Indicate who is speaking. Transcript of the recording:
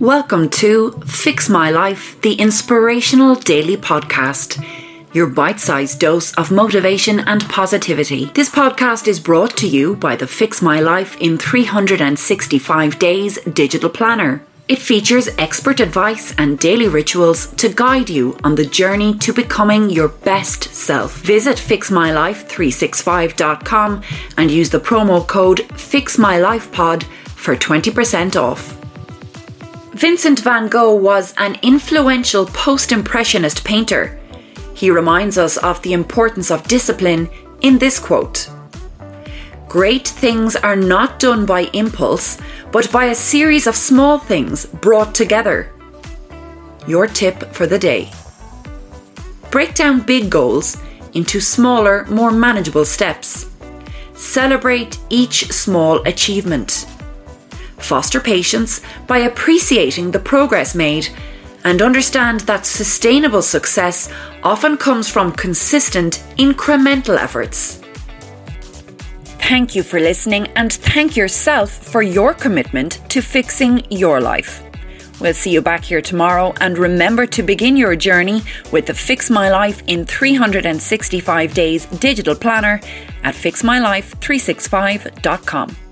Speaker 1: Welcome to Fix My Life, the inspirational daily podcast. Your bite sized dose of motivation and positivity. This podcast is brought to you by the Fix My Life in 365 Days digital planner. It features expert advice and daily rituals to guide you on the journey to becoming your best self. Visit fixmylife365.com and use the promo code FixMyLifePod for 20% off. Vincent van Gogh was an influential post impressionist painter. He reminds us of the importance of discipline in this quote Great things are not done by impulse, but by a series of small things brought together. Your tip for the day Break down big goals into smaller, more manageable steps. Celebrate each small achievement foster patience by appreciating the progress made, and understand that sustainable success often comes from consistent, incremental efforts. Thank you for listening and thank yourself for your commitment to fixing your life. We'll see you back here tomorrow and remember to begin your journey with the Fix My Life in 365 Days digital planner at fixmylife365.com.